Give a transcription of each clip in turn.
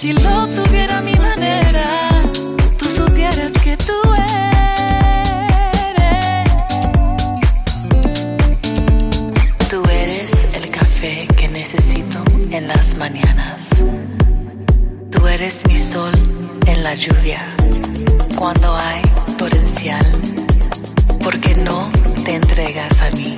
Si lo tuviera a mi manera, tú supieras que tú eres. Tú eres el café que necesito en las mañanas. Tú eres mi sol en la lluvia, cuando hay torrencial, porque no te entregas a mí.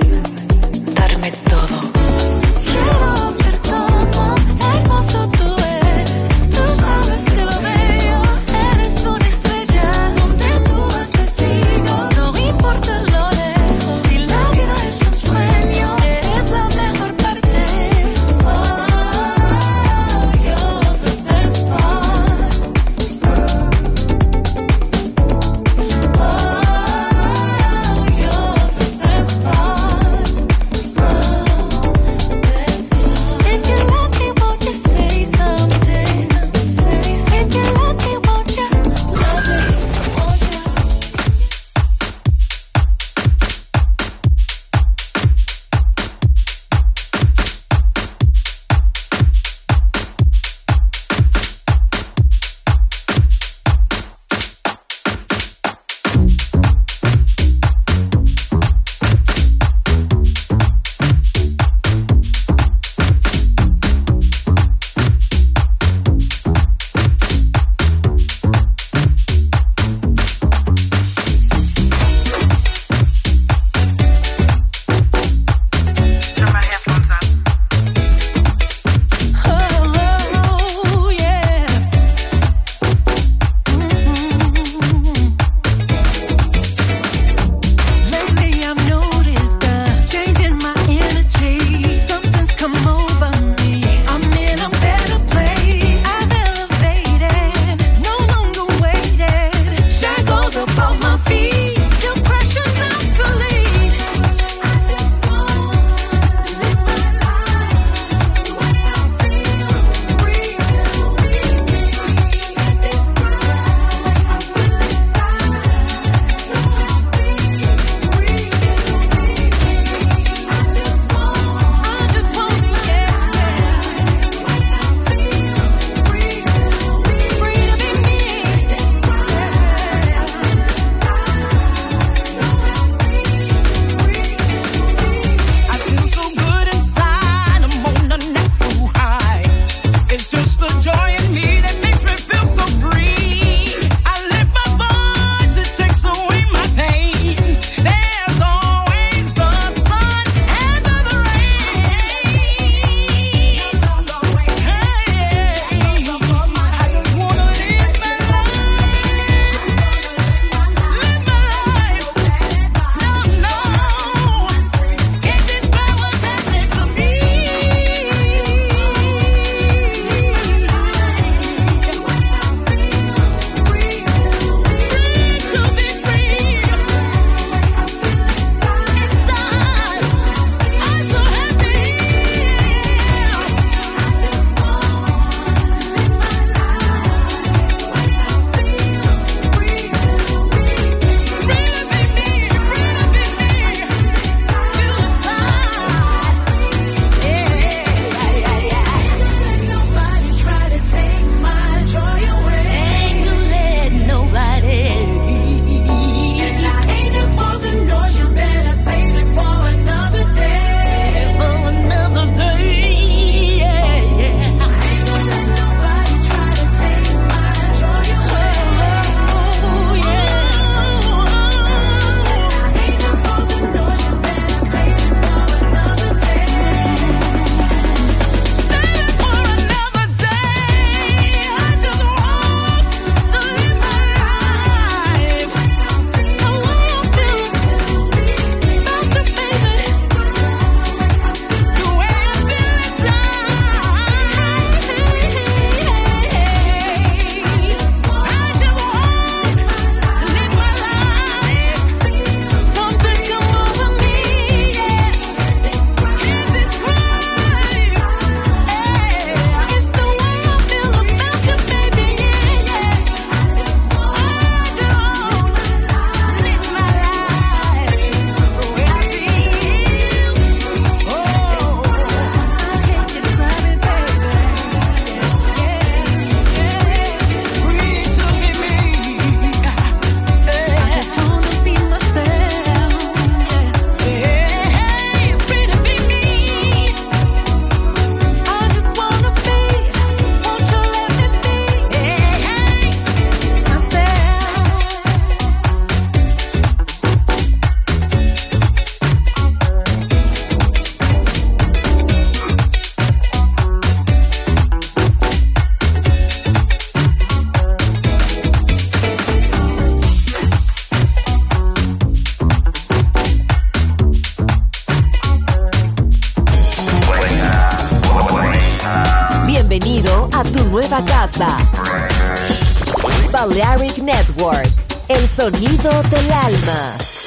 bienvenido a tu nueva casa. Balearic Network, el sonido del alma.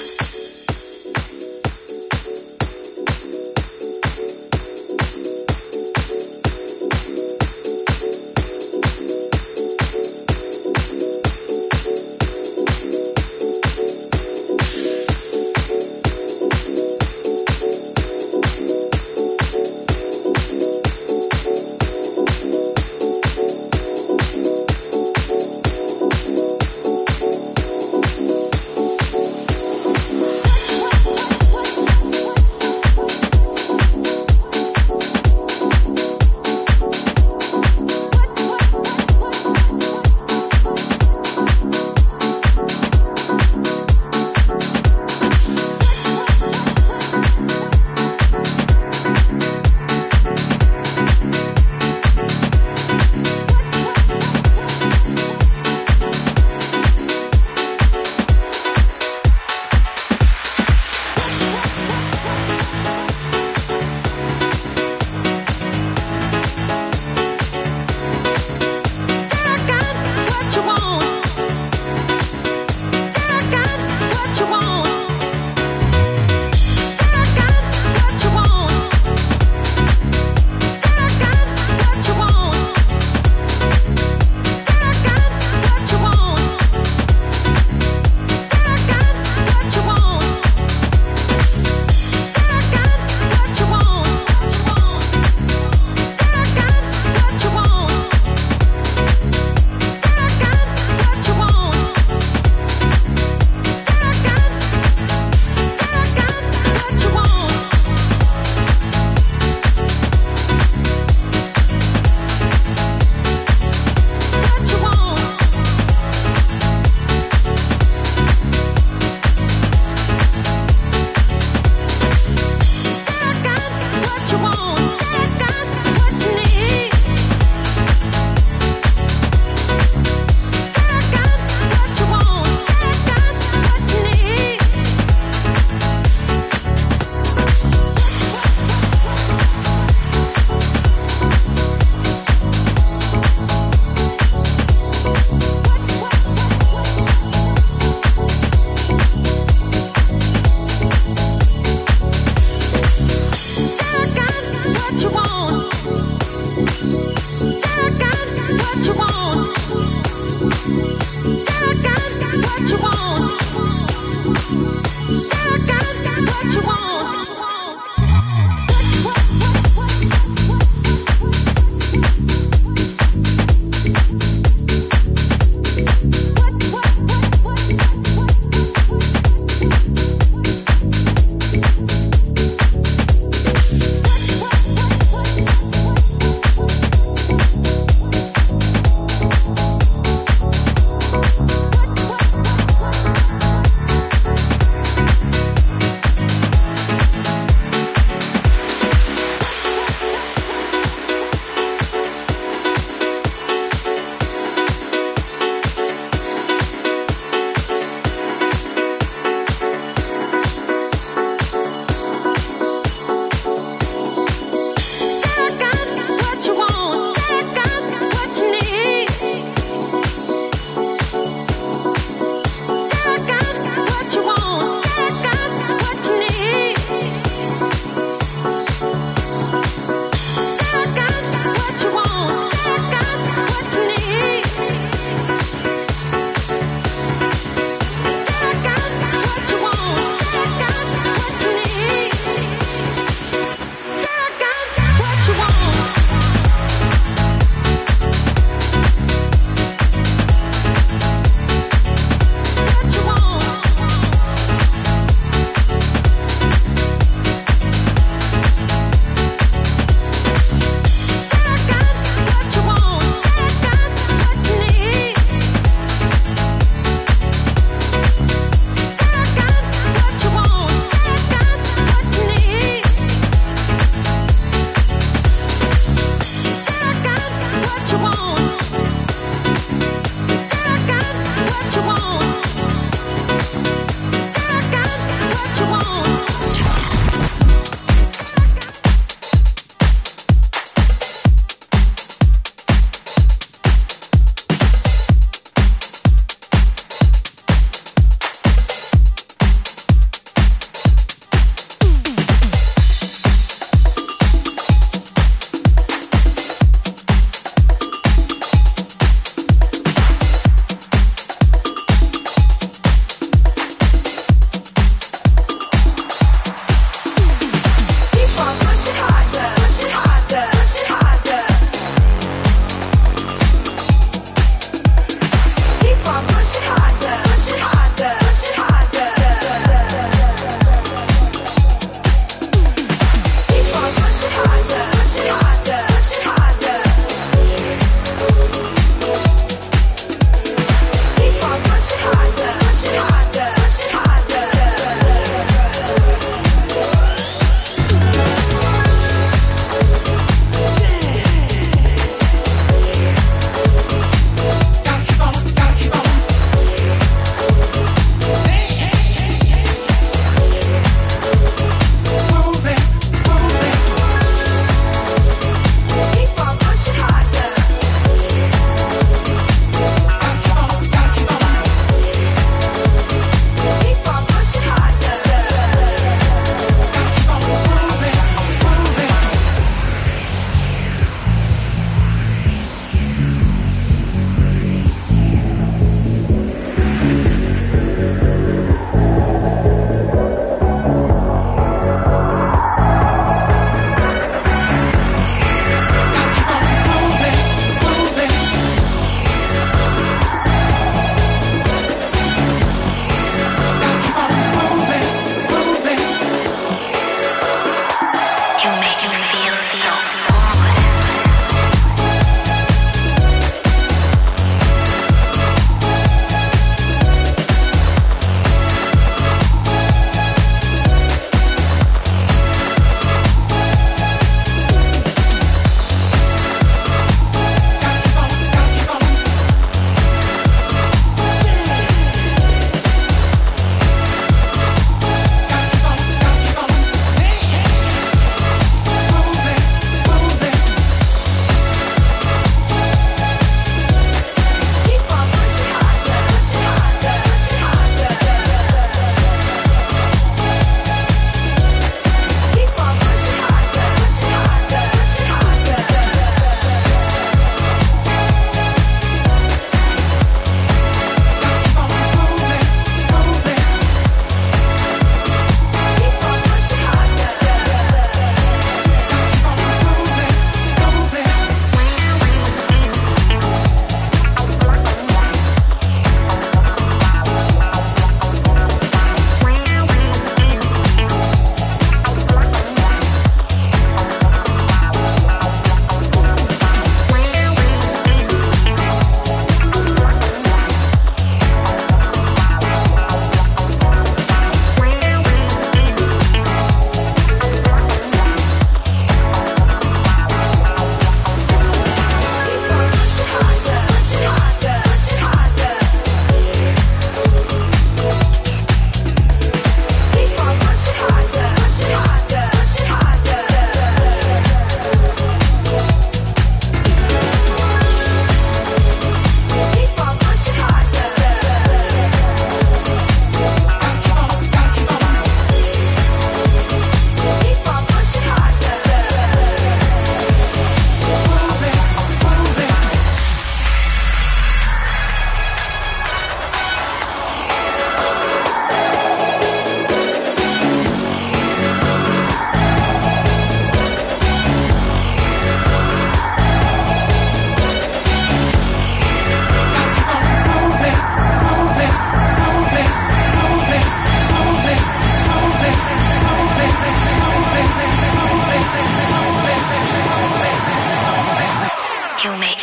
you make.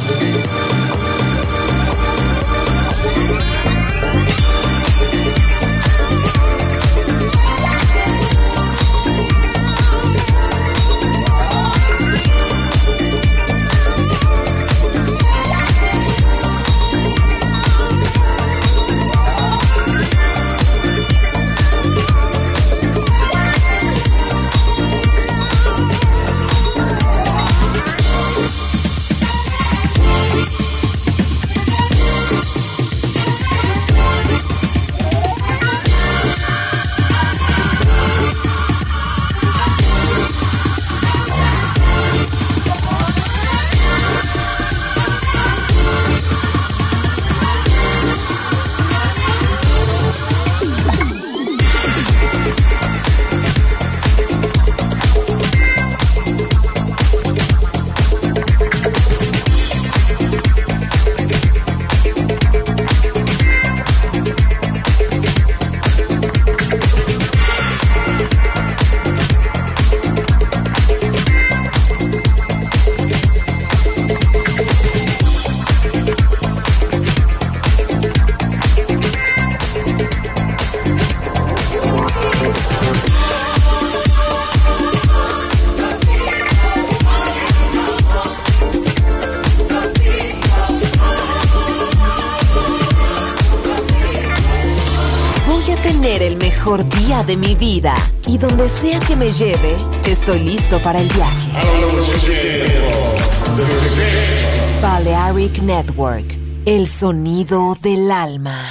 lleve, estoy listo para el viaje. Balearic Network, el sonido del alma.